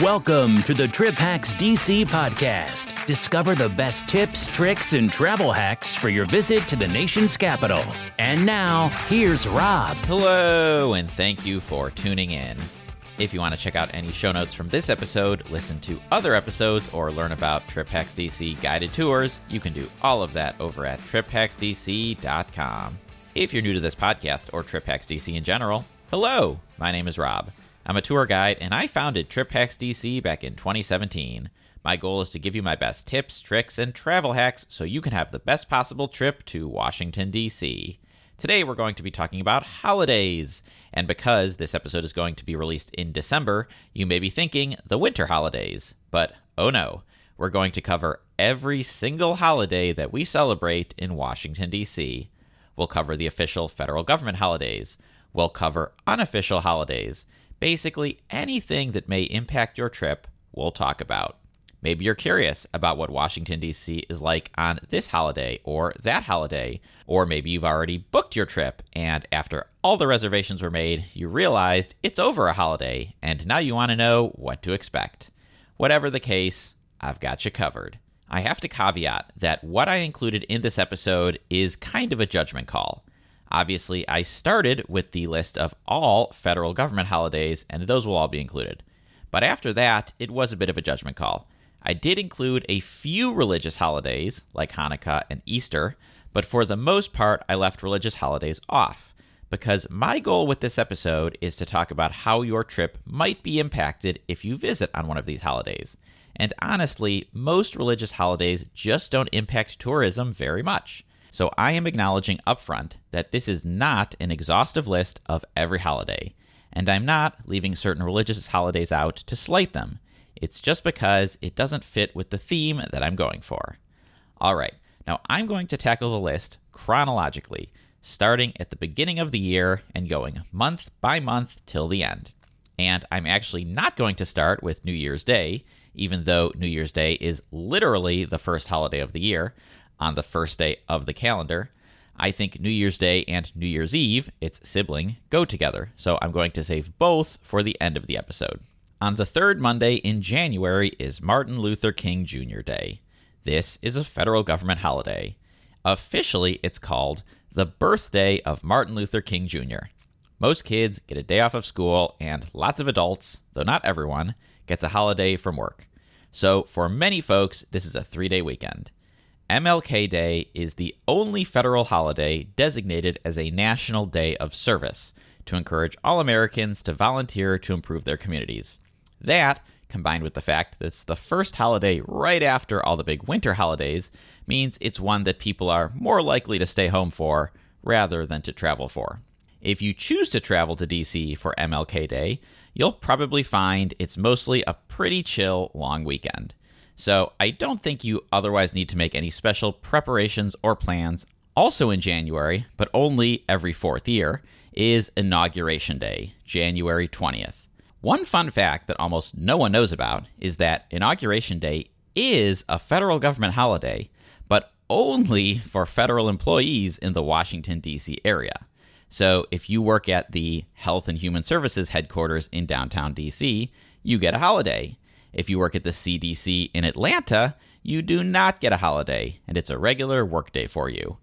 Welcome to the Trip Hacks DC podcast. Discover the best tips, tricks, and travel hacks for your visit to the nation's capital. And now, here's Rob. Hello, and thank you for tuning in. If you want to check out any show notes from this episode, listen to other episodes, or learn about Trip Hacks DC guided tours, you can do all of that over at triphacksdc.com. If you're new to this podcast or Trip Hacks DC in general, hello, my name is Rob. I'm a tour guide, and I founded Trip Hacks DC back in 2017. My goal is to give you my best tips, tricks, and travel hacks so you can have the best possible trip to Washington, D.C. Today, we're going to be talking about holidays. And because this episode is going to be released in December, you may be thinking the winter holidays. But oh no, we're going to cover every single holiday that we celebrate in Washington, D.C. We'll cover the official federal government holidays. We'll cover unofficial holidays Basically, anything that may impact your trip, we'll talk about. Maybe you're curious about what Washington, D.C. is like on this holiday or that holiday, or maybe you've already booked your trip and after all the reservations were made, you realized it's over a holiday and now you want to know what to expect. Whatever the case, I've got you covered. I have to caveat that what I included in this episode is kind of a judgment call. Obviously, I started with the list of all federal government holidays, and those will all be included. But after that, it was a bit of a judgment call. I did include a few religious holidays, like Hanukkah and Easter, but for the most part, I left religious holidays off. Because my goal with this episode is to talk about how your trip might be impacted if you visit on one of these holidays. And honestly, most religious holidays just don't impact tourism very much. So I am acknowledging upfront that this is not an exhaustive list of every holiday, and I'm not leaving certain religious holidays out to slight them. It's just because it doesn't fit with the theme that I'm going for. All right, now I'm going to tackle the list chronologically, starting at the beginning of the year and going month by month till the end. And I'm actually not going to start with New Year's Day, even though New Year's Day is literally the first holiday of the year on the first day of the calendar. I think New Year's Day and New Year's Eve, its sibling, go together, so I'm going to save both for the end of the episode. On the third Monday in January is Martin Luther King Jr. Day. This is a federal government holiday. Officially, it's called the birthday of Martin Luther King Jr. Most kids get a day off of school, and lots of adults, though not everyone, gets a holiday from work. So, for many folks, this is a three day weekend. MLK Day is the only federal holiday designated as a national day of service to encourage all Americans to volunteer to improve their communities. That, combined with the fact that it's the first holiday right after all the big winter holidays, means it's one that people are more likely to stay home for rather than to travel for. If you choose to travel to DC for MLK Day, you'll probably find it's mostly a pretty chill long weekend. So I don't think you otherwise need to make any special preparations or plans. Also in January, but only every fourth year, is Inauguration Day, January 20th. One fun fact that almost no one knows about is that Inauguration Day is a federal government holiday, but only for federal employees in the Washington, D.C. area. So if you work at the Health and Human Services headquarters in downtown D.C., you get a holiday. If you work at the CDC in Atlanta, you do not get a holiday, and it's a regular workday for you.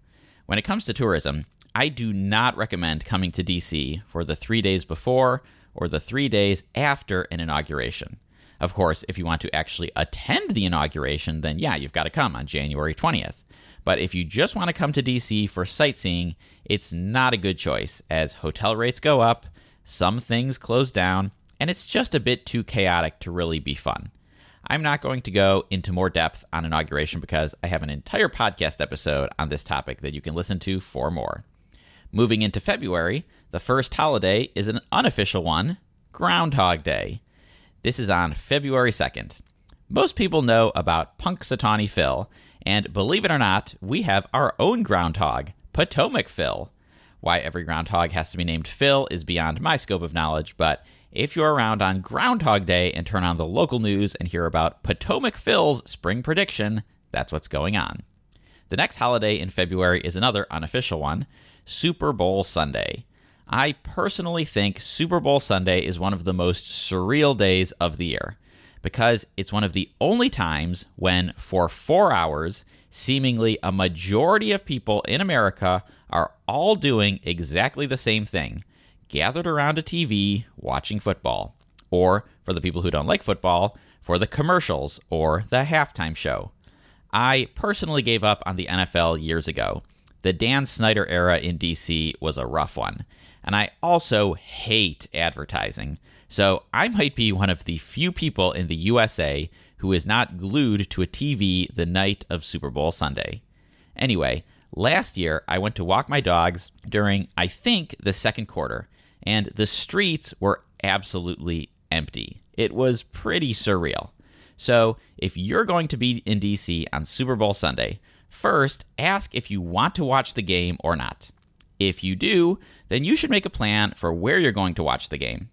When it comes to tourism, I do not recommend coming to DC for the three days before or the three days after an inauguration. Of course, if you want to actually attend the inauguration, then yeah, you've got to come on January 20th. But if you just want to come to DC for sightseeing, it's not a good choice, as hotel rates go up, some things close down, and it's just a bit too chaotic to really be fun. I'm not going to go into more depth on inauguration because I have an entire podcast episode on this topic that you can listen to for more. Moving into February, the first holiday is an unofficial one Groundhog Day. This is on February 2nd. Most people know about Punxsutawney Phil, and believe it or not, we have our own groundhog, Potomac Phil. Why every groundhog has to be named Phil is beyond my scope of knowledge, but if you're around on Groundhog Day and turn on the local news and hear about Potomac Phil's spring prediction, that's what's going on. The next holiday in February is another unofficial one Super Bowl Sunday. I personally think Super Bowl Sunday is one of the most surreal days of the year. because it's one of the only times when, for four hours, seemingly a majority of people in America are all doing exactly the same thing gathered around a TV watching football. Or, for the people who don't like football, for the commercials or the halftime show. I personally gave up on the NFL years ago. The Dan Snyder era in DC was a rough one. And I also hate advertising. So I might be one of the few people in the USA who is not glued to a TV the night of Super Bowl Sunday. Anyway, last year I went to walk my dogs during, I think, the second quarter, and the streets were absolutely empty. It was pretty surreal. So, if you're going to be in DC on Super Bowl Sunday, first ask if you want to watch the game or not. If you do, then you should make a plan for where you're going to watch the game.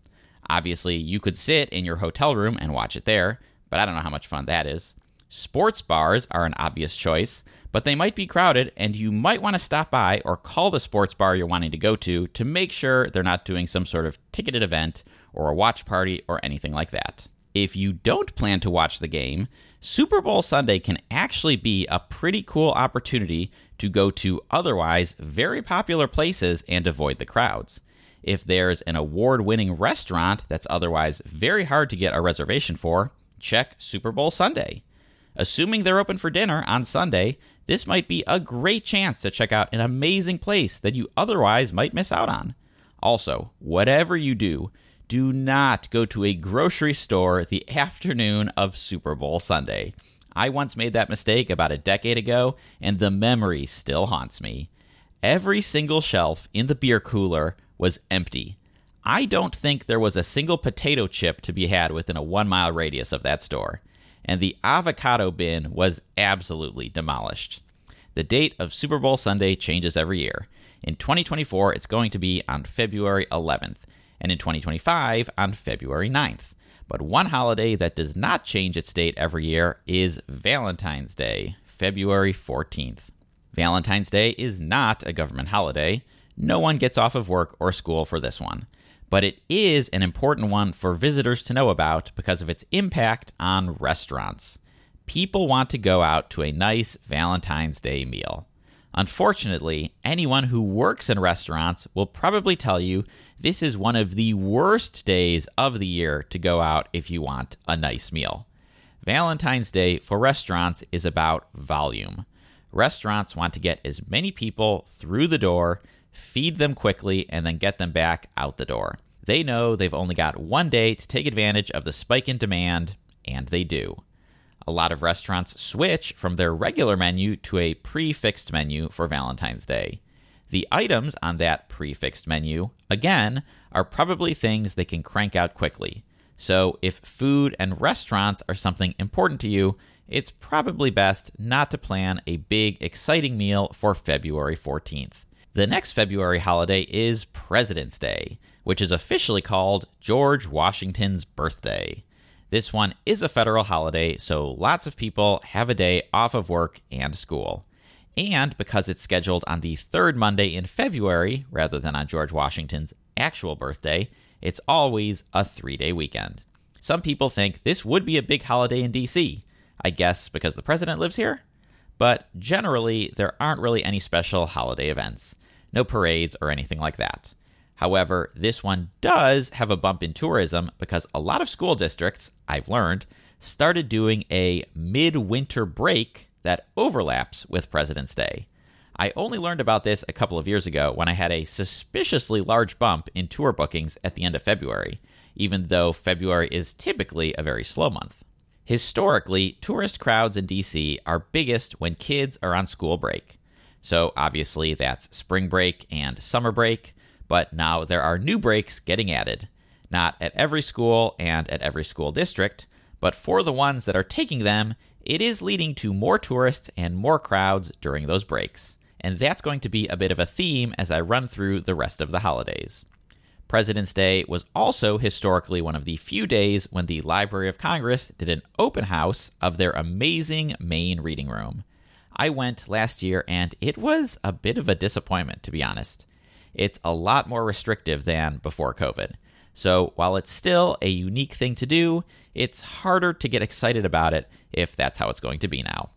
Obviously, you could sit in your hotel room and watch it there, but I don't know how much fun that is. Sports bars are an obvious choice, but they might be crowded, and you might want to stop by or call the sports bar you're wanting to go to to make sure they're not doing some sort of ticketed event or a watch party or anything like that. If you don't plan to watch the game, Super Bowl Sunday can actually be a pretty cool opportunity to go to otherwise very popular places and avoid the crowds. If there's an award winning restaurant that's otherwise very hard to get a reservation for, check Super Bowl Sunday. Assuming they're open for dinner on Sunday, this might be a great chance to check out an amazing place that you otherwise might miss out on. Also, whatever you do, do not go to a grocery store the afternoon of Super Bowl Sunday. I once made that mistake about a decade ago, and the memory still haunts me. Every single shelf in the beer cooler was empty. I don't think there was a single potato chip to be had within a one mile radius of that store, and the avocado bin was absolutely demolished. The date of Super Bowl Sunday changes every year. In 2024, it's going to be on February 11th, and in 2025 on February 9th. But one holiday that does not change its date every year is Valentine's Day, February 14th. Valentine's Day is not a government holiday. No one gets off of work or school for this one. But it is an important one for visitors to know about because of its impact on restaurants. People want to go out to a nice Valentine's Day meal. Unfortunately, anyone who works in restaurants will probably tell you this is one of the worst days of the year to go out if you want a nice meal. Valentine's Day for restaurants is about volume. Restaurants want to get as many people through the door, feed them quickly, and then get them back out the door. They know they've only got one day to take advantage of the spike in demand, and they do a lot of restaurants switch from their regular menu to a prefixed menu for Valentine's Day. The items on that prefixed menu, again, are probably things they can crank out quickly. So if food and restaurants are something important to you, it's probably best not to plan a big, exciting meal for February 14th. The next February holiday is President's Day, which is officially called George Washington's birthday. This one is a federal holiday, so lots of people have a day off of work and school. And because it's scheduled on the third Monday in February rather than on George Washington's actual birthday, it's always a three day weekend. Some people think this would be a big holiday in DC, I guess because the president lives here? But generally, there aren't really any special holiday events, no parades or anything like that. However, this one does have a bump in tourism because a lot of school districts, I've learned, started doing a midwinter break that overlaps with President's Day. I only learned about this a couple of years ago when I had a suspiciously large bump in tour bookings at the end of February, even though February is typically a very slow month. Historically, tourist crowds in DC are biggest when kids are on school break. So obviously, that's spring break and summer break but now there are new breaks getting added. Not at every school and at every school district, but for the ones that are taking them, it is leading to more tourists and more crowds during those breaks. And that's going to be a bit of a theme as I run through the rest of the holidays. President's Day was also historically one of the few days when the Library of Congress did an open house of their amazing main reading room. I went last year and it was a bit of a disappointment, to be honest it's a lot more restrictive than before COVID. So while it's still a unique thing to do, it's harder to get excited about it if that's how it's going to be now.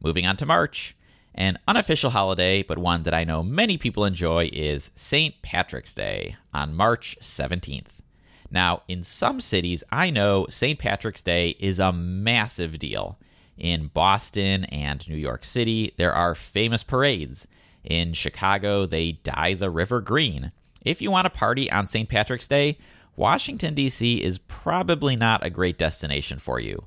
Moving on to March. An unofficial holiday, but one that I know many people enjoy, is St. Patrick's Day on March 17th. Now, in some cities, I know St. Patrick's Day is a massive deal. In Boston and New York City, there are famous parades. In Chicago, they dye the river green. If you want to party on St. Patrick's Day, Washington, D.C. is probably not a great destination for you.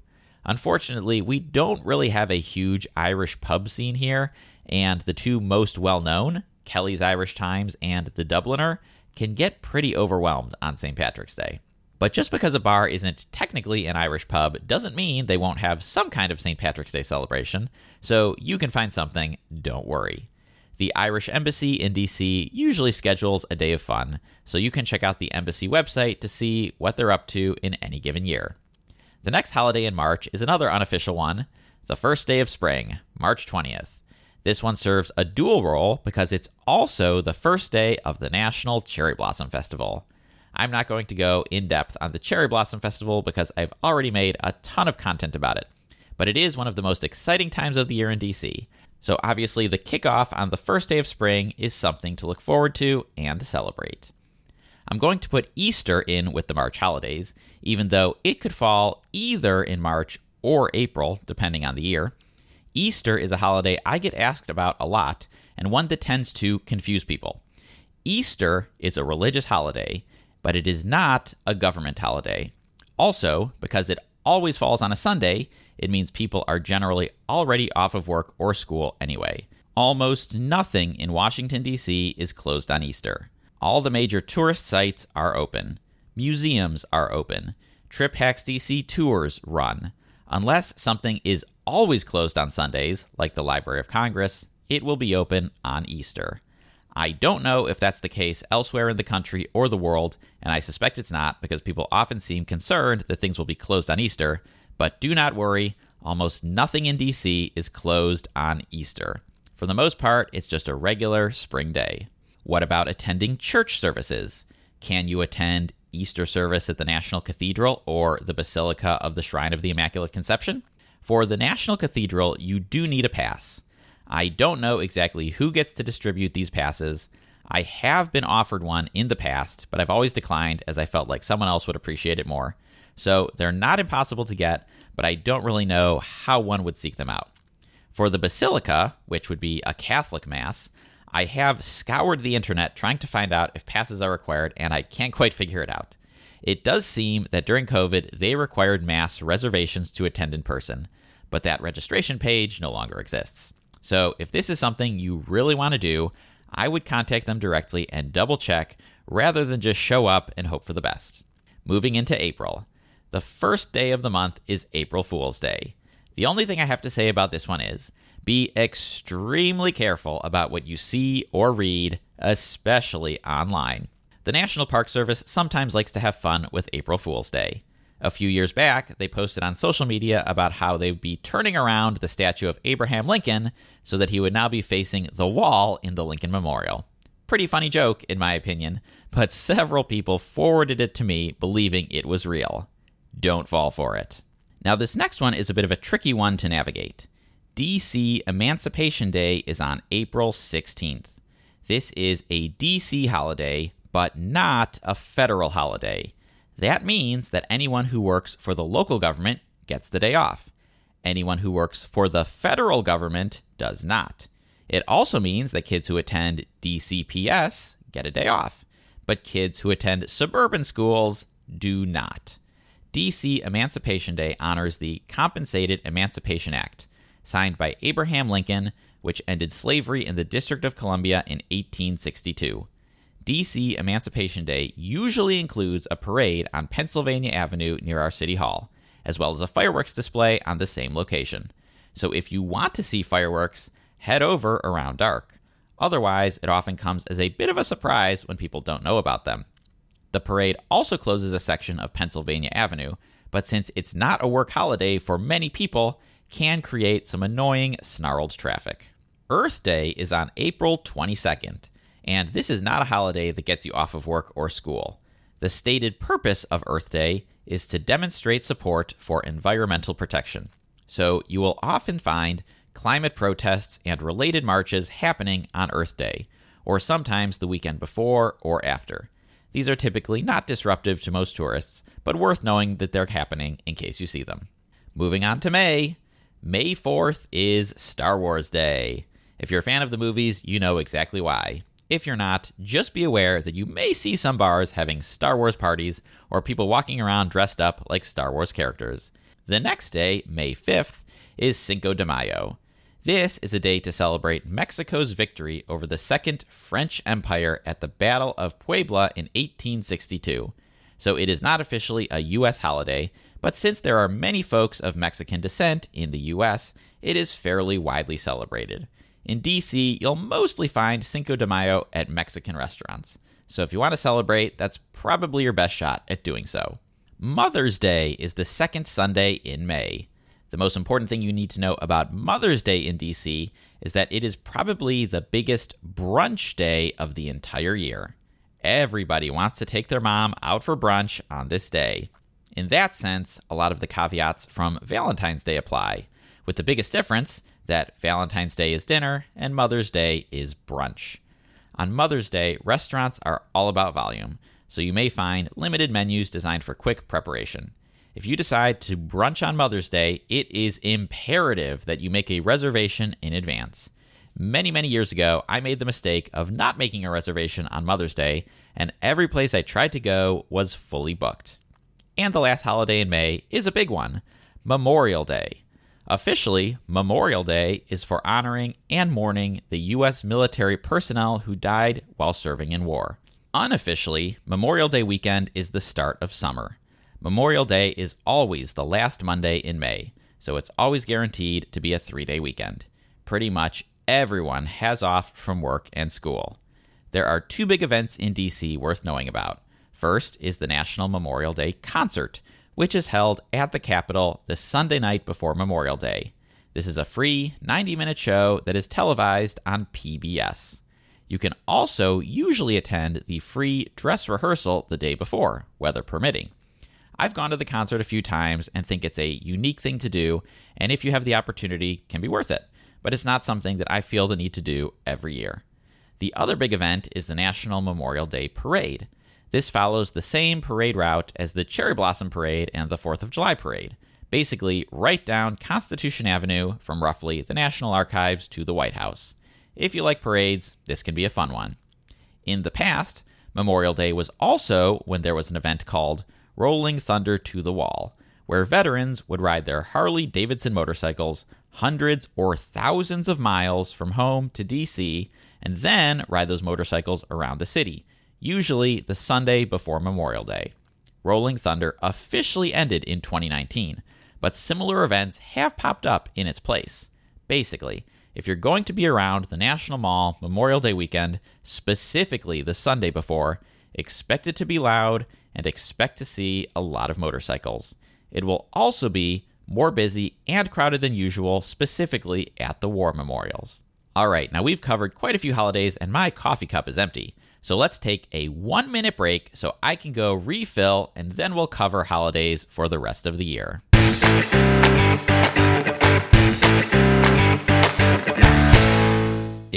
Unfortunately, we don't really have a huge Irish pub scene here, and the two most well known, Kelly's Irish Times and The Dubliner, can get pretty overwhelmed on St. Patrick's Day. But just because a bar isn't technically an Irish pub doesn't mean they won't have some kind of St. Patrick's Day celebration, so you can find something, don't worry. The Irish Embassy in DC usually schedules a day of fun, so you can check out the embassy website to see what they're up to in any given year. The next holiday in March is another unofficial one, the first day of spring, March 20th. This one serves a dual role because it's also the first day of the National Cherry Blossom Festival. I'm not going to go in depth on the Cherry Blossom Festival because I've already made a ton of content about it. But it is one of the most exciting times of the year in DC. So obviously, the kickoff on the first day of spring is something to look forward to and celebrate. I'm going to put Easter in with the March holidays, even though it could fall either in March or April, depending on the year. Easter is a holiday I get asked about a lot, and one that tends to confuse people. Easter is a religious holiday, but it is not a government holiday. Also, because it always falls on a Sunday, it means people are generally already off of work or school anyway. Almost nothing in Washington, D.C. is closed on Easter. All the major tourist sites are open. Museums are open. Trip Hacks DC tours run. Unless something is always closed on Sundays, like the Library of Congress, it will be open on Easter. I don't know if that's the case elsewhere in the country or the world, and I suspect it's not because people often seem concerned that things will be closed on Easter. But do not worry, almost nothing in DC is closed on Easter. For the most part, it's just a regular spring day. What about attending church services? Can you attend Easter service at the National Cathedral or the Basilica of the Shrine of the Immaculate Conception? For the National Cathedral, you do need a pass. I don't know exactly who gets to distribute these passes. I have been offered one in the past, but I've always declined as I felt like someone else would appreciate it more. So they're not impossible to get, but I don't really know how one would seek them out. For the Basilica, which would be a Catholic Mass, I have scoured the internet trying to find out if passes are required, and I can't quite figure it out. It does seem that during COVID, they required mass reservations to attend in person, but that registration page no longer exists. So if this is something you really want to do, I would contact them directly and double check rather than just show up and hope for the best. Moving into April. The first day of the month is April Fool's Day. The only thing I have to say about this one is be extremely careful about what you see or read, especially online. The National Park Service sometimes likes to have fun with April Fool's Day. A few years back, they posted on social media about how they'd be turning around the statue of Abraham Lincoln so that he would now be facing the wall in the Lincoln Memorial. Pretty funny joke, in my opinion, but several people forwarded it to me believing it was real. Don't fall for it. Now, this next one is a bit of a tricky one to navigate. DC Emancipation Day is on April 16th. This is a DC holiday, but not a federal holiday. That means that anyone who works for the local government gets the day off. Anyone who works for the federal government does not. It also means that kids who attend DCPS get a day off, but kids who attend suburban schools do not. DC Emancipation Day honors the Compensated Emancipation Act signed by Abraham Lincoln, which ended slavery in the District of Columbia in 1862. DC Emancipation Day usually includes a parade on Pennsylvania Avenue near our City Hall, as well as a fireworks display on the same location. So if you want to see fireworks, head over around dark. Otherwise, it often comes as a bit of a surprise when people don't know about them. The parade also closes a section of Pennsylvania Avenue, but since it's not a work holiday for many people, can create some annoying, snarled traffic. Earth Day is on April 22nd, and this is not a holiday that gets you off of work or school. The stated purpose of Earth Day is to demonstrate support for environmental protection. So you will often find climate protests and related marches happening on Earth Day, or sometimes the weekend before or after. These are typically not disruptive to most tourists, but worth knowing that they're happening in case you see them. Moving on to May. May 4th is Star Wars Day. If you're a fan of the movies, you know exactly why. If you're not, just be aware that you may see some bars having Star Wars parties or people walking around dressed up like Star Wars characters. The next day, May 5th, is Cinco de Mayo. This is a day to celebrate Mexico's victory over the Second French Empire at the Battle of Puebla in 1862. So it is not officially a U.S. holiday, but since there are many folks of Mexican descent in the U.S., it is fairly widely celebrated. In DC, you'll mostly find Cinco de Mayo at Mexican restaurants. So if you want to celebrate, that's probably your best shot at doing so. Mother's Day is the second Sunday in May. The most important thing you need to know about Mother's Day in DC is that it is probably the biggest brunch day of the entire year. Everybody wants to take their mom out for brunch on this day. In that sense, a lot of the caveats from Valentine's Day apply, with the biggest difference that Valentine's Day is dinner and Mother's Day is brunch. On Mother's Day, restaurants are all about volume, so you may find limited menus designed for quick preparation. If you decide to brunch on Mother's Day, it is imperative that you make a reservation in advance. Many, many years ago, I made the mistake of not making a reservation on Mother's Day, and every place I tried to go was fully booked. And the last holiday in May is a big one Memorial Day. Officially, Memorial Day is for honoring and mourning the U.S. military personnel who died while serving in war. Unofficially, Memorial Day weekend is the start of summer. Memorial Day is always the last Monday in May, so it's always guaranteed to be a three day weekend. Pretty much everyone has off from work and school. There are two big events in DC worth knowing about. First is the National Memorial Day Concert, which is held at the Capitol the Sunday night before Memorial Day. This is a free 90 minute show that is televised on PBS. You can also usually attend the free dress rehearsal the day before, weather permitting. I've gone to the concert a few times and think it's a unique thing to do, and if you have the opportunity, can be worth it. But it's not something that I feel the need to do every year. The other big event is the National Memorial Day Parade. This follows the same parade route as the Cherry Blossom Parade and the 4th of July Parade, basically right down Constitution Avenue from roughly the National Archives to the White House. If you like parades, this can be a fun one. In the past, Memorial Day was also when there was an event called Rolling Thunder to the Wall, where veterans would ride their Harley Davidson motorcycles hundreds or thousands of miles from home to DC and then ride those motorcycles around the city, usually the Sunday before Memorial Day. Rolling Thunder officially ended in 2019, but similar events have popped up in its place. Basically, if you're going to be around the National Mall Memorial Day weekend, specifically the Sunday before, expect it to be loud and expect to see a lot of motorcycles. It will also be more busy and crowded than usual, specifically at the war memorials. All right, now we've covered quite a few holidays and my coffee cup is empty. So let's take a one minute break so I can go refill and then we'll cover holidays for the rest of the year.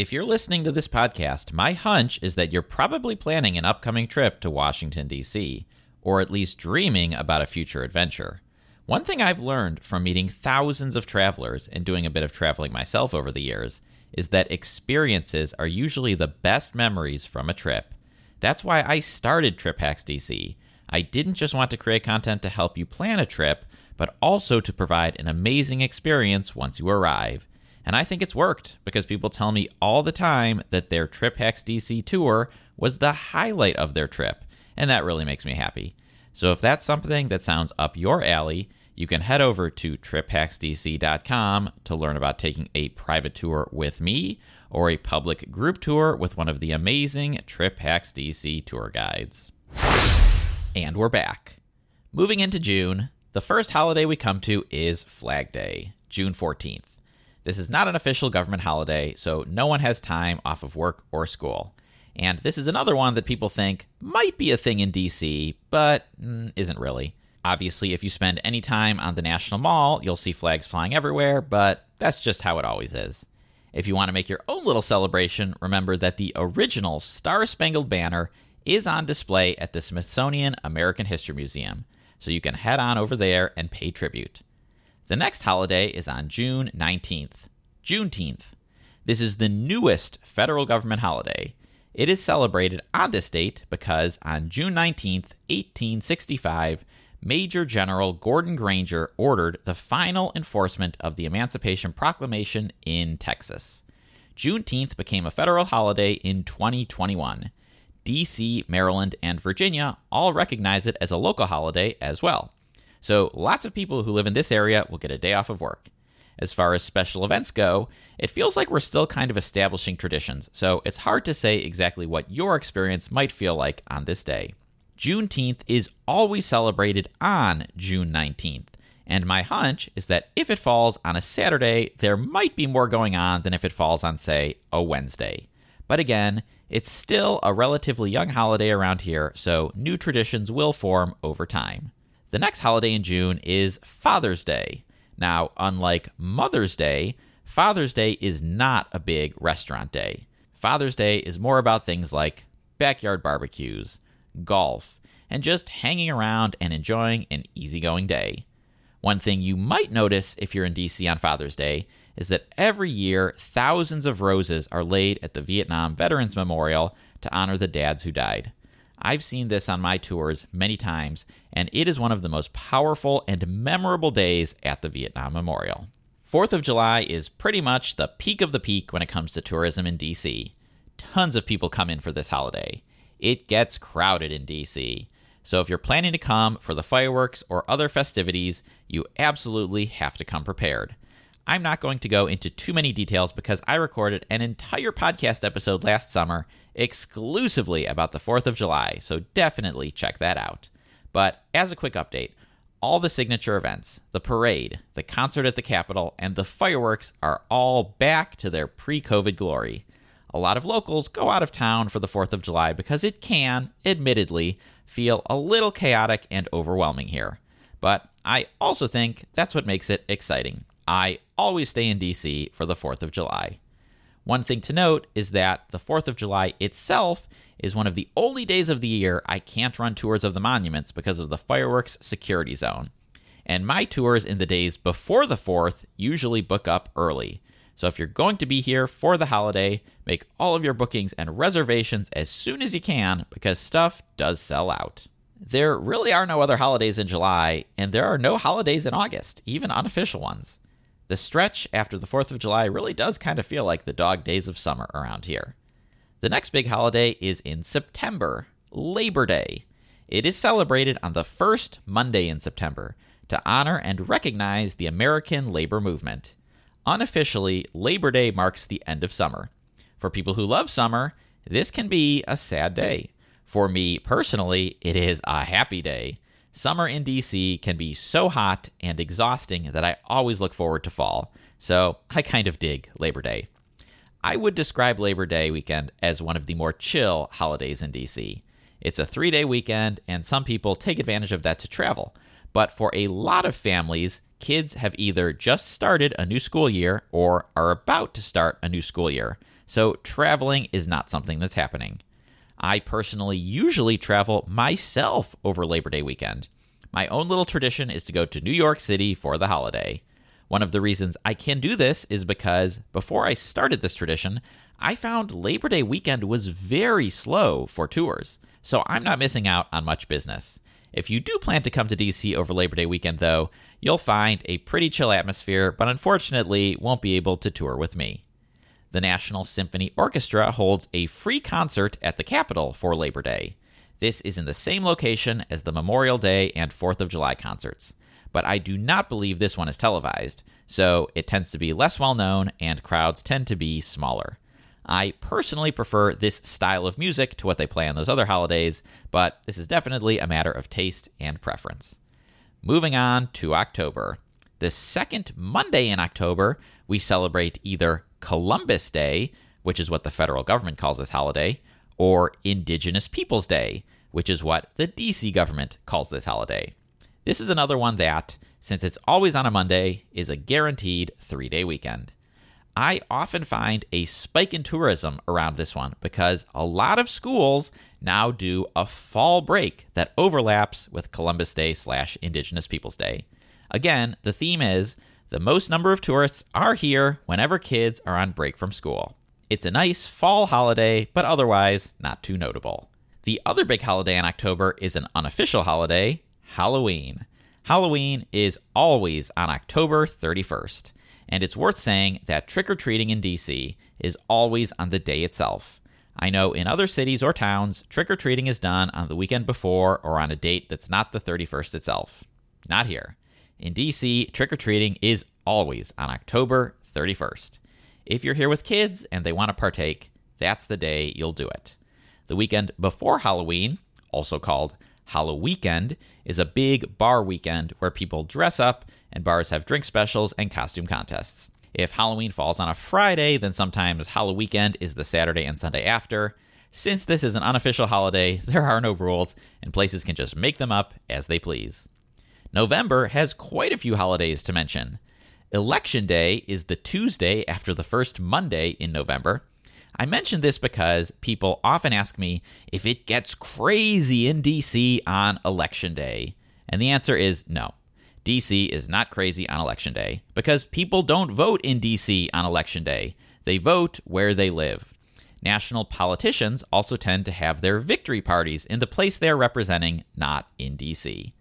If you're listening to this podcast, my hunch is that you're probably planning an upcoming trip to Washington, D.C., or at least dreaming about a future adventure. One thing I've learned from meeting thousands of travelers and doing a bit of traveling myself over the years is that experiences are usually the best memories from a trip. That's why I started Trip Hacks DC. I didn't just want to create content to help you plan a trip, but also to provide an amazing experience once you arrive. And I think it's worked because people tell me all the time that their Trip Hacks DC tour was the highlight of their trip, and that really makes me happy. So if that's something that sounds up your alley, you can head over to triphacksdc.com to learn about taking a private tour with me or a public group tour with one of the amazing Trip Hacks DC tour guides. And we're back. Moving into June, the first holiday we come to is Flag Day, June 14th. This is not an official government holiday, so no one has time off of work or school. And this is another one that people think might be a thing in DC, but mm, isn't really. Obviously, if you spend any time on the National Mall, you'll see flags flying everywhere, but that's just how it always is. If you want to make your own little celebration, remember that the original Star Spangled Banner is on display at the Smithsonian American History Museum, so you can head on over there and pay tribute. The next holiday is on June 19th, Juneteenth. This is the newest federal government holiday. It is celebrated on this date because on June 19th, 1865, Major General Gordon Granger ordered the final enforcement of the Emancipation Proclamation in Texas. Juneteenth became a federal holiday in 2021. DC, Maryland, and Virginia all recognize it as a local holiday as well. So lots of people who live in this area will get a day off of work. As far as special events go, it feels like we're still kind of establishing traditions, so it's hard to say exactly what your experience might feel like on this day. Juneteenth is always celebrated on June 19th. And my hunch is that if it falls on a Saturday, there might be more going on than if it falls on, say, a Wednesday. But again, it's still a relatively young holiday around here, so new traditions will form over time. The next holiday in June is Father's Day. Now, unlike Mother's Day, Father's Day is not a big restaurant day. Father's Day is more about things like backyard barbecues, golf, and just hanging around and enjoying an easygoing day. One thing you might notice if you're in DC on Father's Day is that every year thousands of roses are laid at the Vietnam Veterans Memorial to honor the dads who died. I've seen this on my tours many times, and it is one of the most powerful and memorable days at the Vietnam Memorial. 4th of July is pretty much the peak of the peak when it comes to tourism in DC. Tons of people come in for this holiday it gets crowded in DC. So if you're planning to come for the fireworks or other festivities, you absolutely have to come prepared. I'm not going to go into too many details because I recorded an entire podcast episode last summer exclusively about the 4th of July, so definitely check that out. But as a quick update, all the signature events, the parade, the concert at the Capitol, and the fireworks are all back to their pre COVID glory a lot of locals go out of town for the 4th of July because it can, admittedly, feel a little chaotic and overwhelming here. But I also think that's what makes it exciting. I always stay in DC for the 4th of July. One thing to note is that the 4th of July itself is one of the only days of the year I can't run tours of the monuments because of the fireworks security zone. And my tours in the days before the 4th usually book up early. So if you're going to be here for the holiday, make all of your bookings and reservations as soon as you can because stuff does sell out. There really are no other holidays in July, and there are no holidays in August, even unofficial ones. The stretch after the 4th of July really does kind of feel like the dog days of summer around here. The next big holiday is in September, Labor Day. It is celebrated on the first Monday in September to honor and recognize the American labor movement. Unofficially, Labor Day marks the end of summer. For people who love summer, this can be a sad day. For me personally, it is a happy day. Summer in DC can be so hot and exhausting that I always look forward to fall, so I kind of dig Labor Day. I would describe Labor Day weekend as one of the more chill holidays in DC. It's a three day weekend, and some people take advantage of that to travel. But for a lot of families, kids have either just started a new school year or are about to start a new school year. So traveling is not something that's happening. I personally usually travel myself over Labor Day weekend. My own little tradition is to go to New York City for the holiday. One of the reasons I can do this is because before I started this tradition, I found Labor Day weekend was very slow for tours, so I'm not missing out on much business. If you do plan to come to DC over Labor Day weekend, though, you'll find a pretty chill atmosphere, but unfortunately won't be able to tour with me. The National Symphony Orchestra holds a free concert at the Capitol for Labor Day. This is in the same location as the Memorial Day and 4th of July concerts, but I do not believe this one is televised, so it tends to be less well known and crowds tend to be smaller. I personally prefer this style of music to what they play on those other holidays, but this is definitely a matter of taste and preference. Moving on to October. The second Monday in October, we celebrate either Columbus Day, which is what the federal government calls this holiday, or Indigenous Peoples Day, which is what the DC government calls this holiday. This is another one that, since it's always on a Monday, is a guaranteed three day weekend. I often find a spike in tourism around this one because a lot of schools now do a fall break that overlaps with Columbus Day slash Indigenous Peoples Day. Again, the theme is the most number of tourists are here whenever kids are on break from school. It's a nice fall holiday, but otherwise not too notable. The other big holiday in October is an unofficial holiday, Halloween. Halloween is always on October 31st, and it's worth saying that trick or treating in DC is always on the day itself. I know in other cities or towns, trick or treating is done on the weekend before or on a date that's not the 31st itself. Not here. In DC, trick or treating is always on October 31st. If you're here with kids and they want to partake, that's the day you'll do it. The weekend before Halloween, also called Halloween Halloweekend, is a big bar weekend where people dress up and bars have drink specials and costume contests. If Halloween falls on a Friday, then sometimes Halloween weekend is the Saturday and Sunday after. Since this is an unofficial holiday, there are no rules, and places can just make them up as they please. November has quite a few holidays to mention. Election Day is the Tuesday after the first Monday in November, I mention this because people often ask me if it gets crazy in DC on election day. And the answer is no. DC is not crazy on election day because people don't vote in DC on election day. They vote where they live. National politicians also tend to have their victory parties in the place they are representing, not in DC.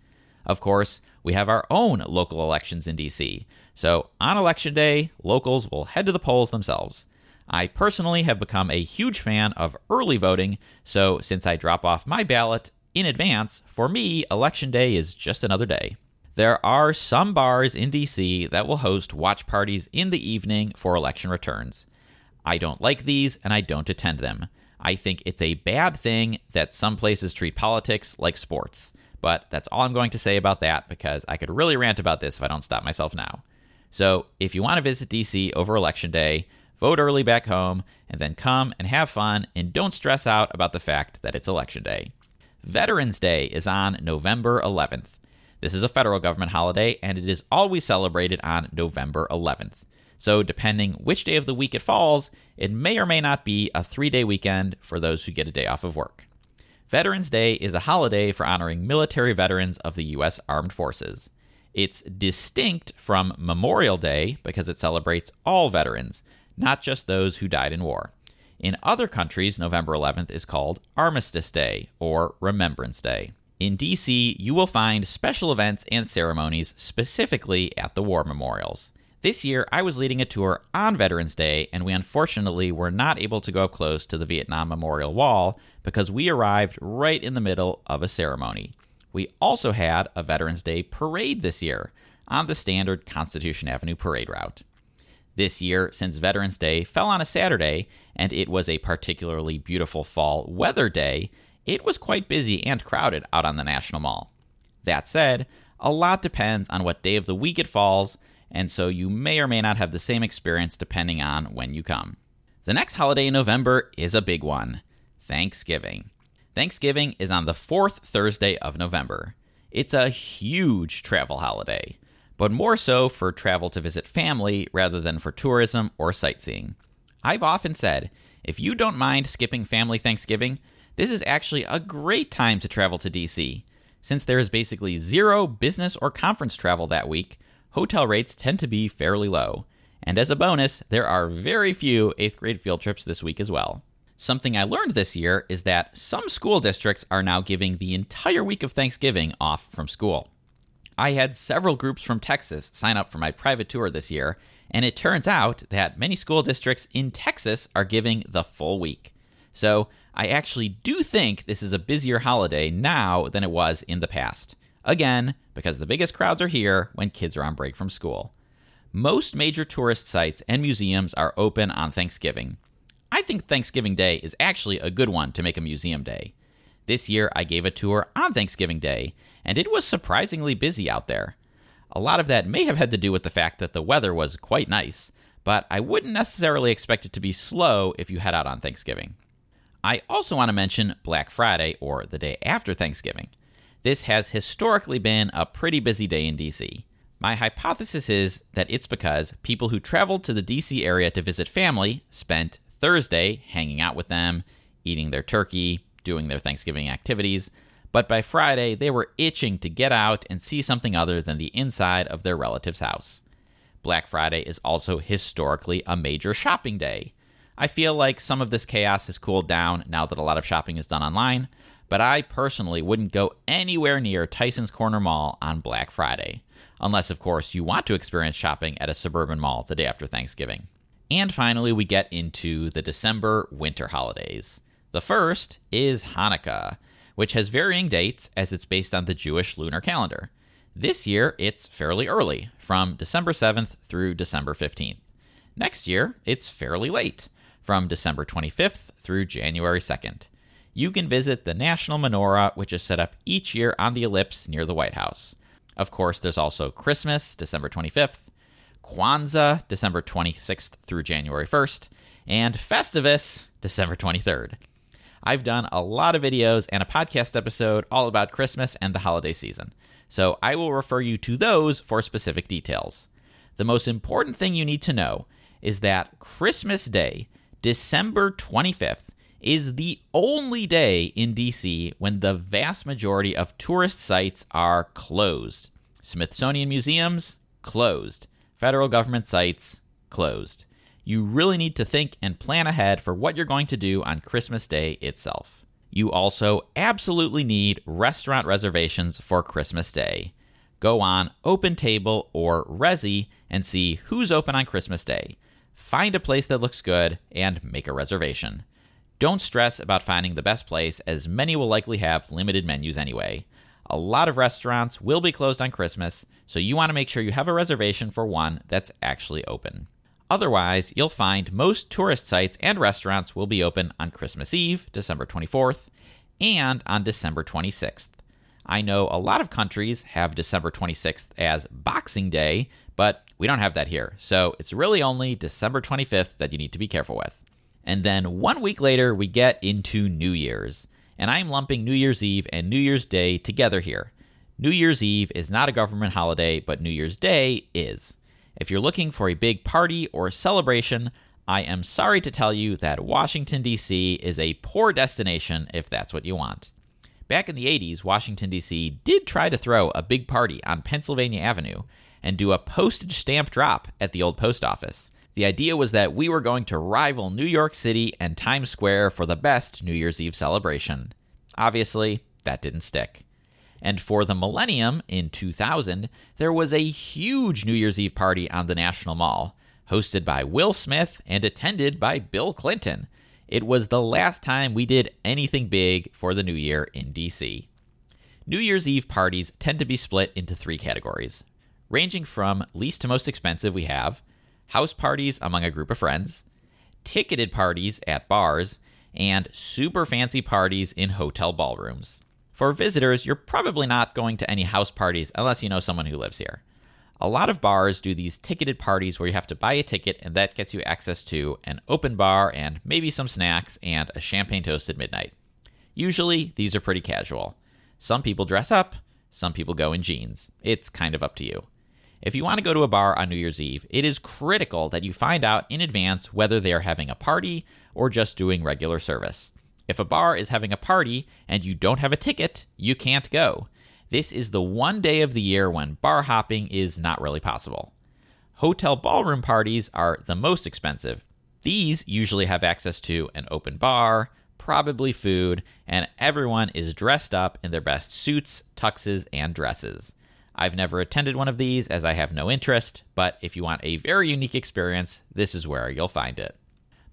Of course, we have our own local elections in DC. So on election day, locals will head to the polls themselves. I personally have become a huge fan of early voting, so since I drop off my ballot in advance, for me, Election Day is just another day. There are some bars in DC that will host watch parties in the evening for election returns. I don't like these and I don't attend them. I think it's a bad thing that some places treat politics like sports. But that's all I'm going to say about that because I could really rant about this if I don't stop myself now. So, if you want to visit DC over Election Day, vote early back home, and then come and have fun and don't stress out about the fact that it's election day. Veterans Day is on November 11th. This is a federal government holiday and it is always celebrated on November 11th. So, depending which day of the week it falls, it may or may not be a three day weekend for those who get a day off of work. Veterans Day is a holiday for honoring military veterans of the U.S. Armed Forces. It's distinct from Memorial Day because it celebrates all veterans, not just those who died in war. In other countries, November 11th is called Armistice Day or Remembrance Day. In DC, you will find special events and ceremonies specifically at the war memorials. This year, I was leading a tour on Veterans Day, and we unfortunately were not able to go up close to the Vietnam Memorial Wall because we arrived right in the middle of a ceremony. We also had a Veterans Day parade this year on the standard Constitution Avenue parade route. This year, since Veterans Day fell on a Saturday and it was a particularly beautiful fall weather day, it was quite busy and crowded out on the National Mall. That said, a lot depends on what day of the week it falls, and so you may or may not have the same experience depending on when you come. The next holiday in November is a big one Thanksgiving. Thanksgiving is on the fourth Thursday of November. It's a huge travel holiday but more so for travel to visit family rather than for tourism or sightseeing. I've often said, if you don't mind skipping family Thanksgiving, this is actually a great time to travel to DC. Since there is basically zero business or conference travel that week, hotel rates tend to be fairly low. And as a bonus, there are very few 8th grade field trips this week as well. Something I learned this year is that some school districts are now giving the entire week of Thanksgiving off from school. I had several groups from Texas sign up for my private tour this year, and it turns out that many school districts in Texas are giving the full week. So I actually do think this is a busier holiday now than it was in the past. Again, because the biggest crowds are here when kids are on break from school. Most major tourist sites and museums are open on Thanksgiving. I think Thanksgiving Day is actually a good one to make a museum day. This year, I gave a tour on Thanksgiving Day, and it was surprisingly busy out there. A lot of that may have had to do with the fact that the weather was quite nice, but I wouldn't necessarily expect it to be slow if you head out on Thanksgiving. I also want to mention Black Friday, or the day after Thanksgiving. This has historically been a pretty busy day in DC. My hypothesis is that it's because people who traveled to the DC area to visit family spent Thursday hanging out with them, eating their turkey, doing their Thanksgiving activities, but by Friday they were itching to get out and see something other than the inside of their relative's house. Black Friday is also historically a major shopping day. I feel like some of this chaos has cooled down now that a lot of shopping is done online, but I personally wouldn't go anywhere near Tyson's Corner Mall on Black Friday, unless, of course, you want to experience shopping at a suburban mall the day after Thanksgiving. And finally, we get into the December winter holidays. The first is Hanukkah, which has varying dates as it's based on the Jewish lunar calendar. This year, it's fairly early, from December 7th through December 15th. Next year, it's fairly late, from December 25th through January 2nd. You can visit the National Menorah, which is set up each year on the ellipse near the White House. Of course, there's also Christmas, December 25th, Kwanzaa, December 26th through January 1st, and Festivus, December 23rd. I've done a lot of videos and a podcast episode all about Christmas and the holiday season, so I will refer you to those for specific details. The most important thing you need to know is that Christmas Day, December 25th, is the only day in DC when the vast majority of tourist sites are closed. Smithsonian museums, closed. Federal government sites, closed you really need to think and plan ahead for what you're going to do on Christmas Day itself. You also absolutely need restaurant reservations for Christmas Day. Go on OpenTable or Resy and see who's open on Christmas Day. Find a place that looks good and make a reservation. Don't stress about finding the best place, as many will likely have limited menus anyway. A lot of restaurants will be closed on Christmas, so you want to make sure you have a reservation for one that's actually open. Otherwise, you'll find most tourist sites and restaurants will be open on Christmas Eve, December 24th, and on December 26th. I know a lot of countries have December 26th as Boxing Day, but we don't have that here. So it's really only December 25th that you need to be careful with. And then one week later, we get into New Year's. And I'm lumping New Year's Eve and New Year's Day together here. New Year's Eve is not a government holiday, but New Year's Day is. If you're looking for a big party or celebration, I am sorry to tell you that Washington, D.C. is a poor destination if that's what you want. Back in the 80s, Washington, D.C. did try to throw a big party on Pennsylvania Avenue and do a postage stamp drop at the old post office. The idea was that we were going to rival New York City and Times Square for the best New Year's Eve celebration. Obviously, that didn't stick. And for the millennium in 2000, there was a huge New Year's Eve party on the National Mall, hosted by Will Smith and attended by Bill Clinton. It was the last time we did anything big for the new year in DC. New Year's Eve parties tend to be split into three categories. Ranging from least to most expensive, we have house parties among a group of friends, ticketed parties at bars, and super fancy parties in hotel ballrooms. For visitors, you're probably not going to any house parties unless you know someone who lives here. A lot of bars do these ticketed parties where you have to buy a ticket and that gets you access to an open bar and maybe some snacks and a champagne toast at midnight. Usually, these are pretty casual. Some people dress up, some people go in jeans. It's kind of up to you. If you want to go to a bar on New Year's Eve, it is critical that you find out in advance whether they are having a party or just doing regular service. If a bar is having a party and you don't have a ticket, you can't go. This is the one day of the year when bar hopping is not really possible. Hotel ballroom parties are the most expensive. These usually have access to an open bar, probably food, and everyone is dressed up in their best suits, tuxes, and dresses. I've never attended one of these as I have no interest, but if you want a very unique experience, this is where you'll find it.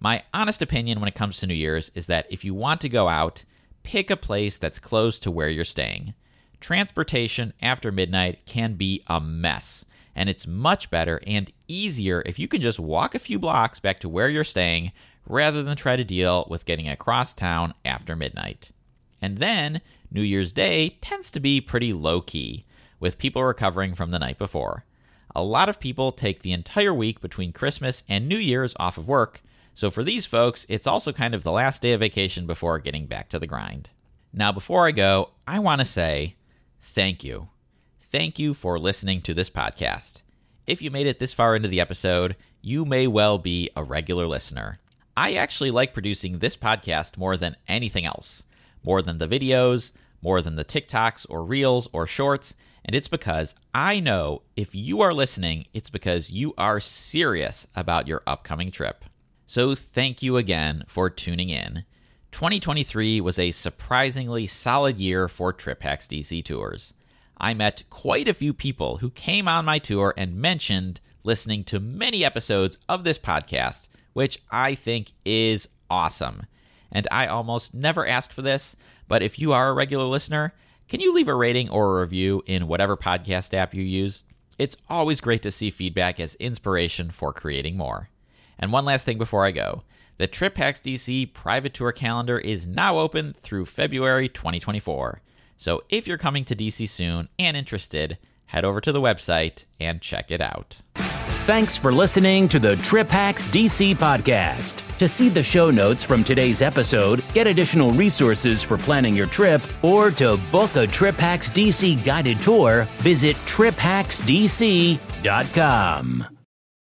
My honest opinion when it comes to New Year's is that if you want to go out, pick a place that's close to where you're staying. Transportation after midnight can be a mess, and it's much better and easier if you can just walk a few blocks back to where you're staying rather than try to deal with getting across town after midnight. And then, New Year's Day tends to be pretty low key, with people recovering from the night before. A lot of people take the entire week between Christmas and New Year's off of work, So for these folks, it's also kind of the last day of vacation before getting back to the grind. Now, before I go, I want to say thank you. Thank you for listening to this podcast. If you made it this far into the episode, you may well be a regular listener. I actually like producing this podcast more than anything else, more than the videos, more than the TikToks or Reels or Shorts, and it's because I know if you are listening, it's because you are serious about your upcoming trip. So thank you again for tuning in. 2023 was a surprisingly solid year for Trip Hacks DC tours. I met quite a few people who came on my tour and mentioned listening to many episodes of this podcast, which I think is awesome. And I almost never ask for this, but if you are a regular listener, can you leave a rating or a review in whatever podcast app you use? It's always great to see feedback as inspiration for creating more. And one last thing before I go the Trip Hacks DC private tour calendar is now open through February 2024. So if you're coming to DC soon and interested, head over to the website and check it out. Thanks for listening to the Trip Hacks DC podcast. To see the show notes from today's episode, get additional resources for planning your trip, or to book a Trip Hacks DC guided tour, visit triphacksdc.com.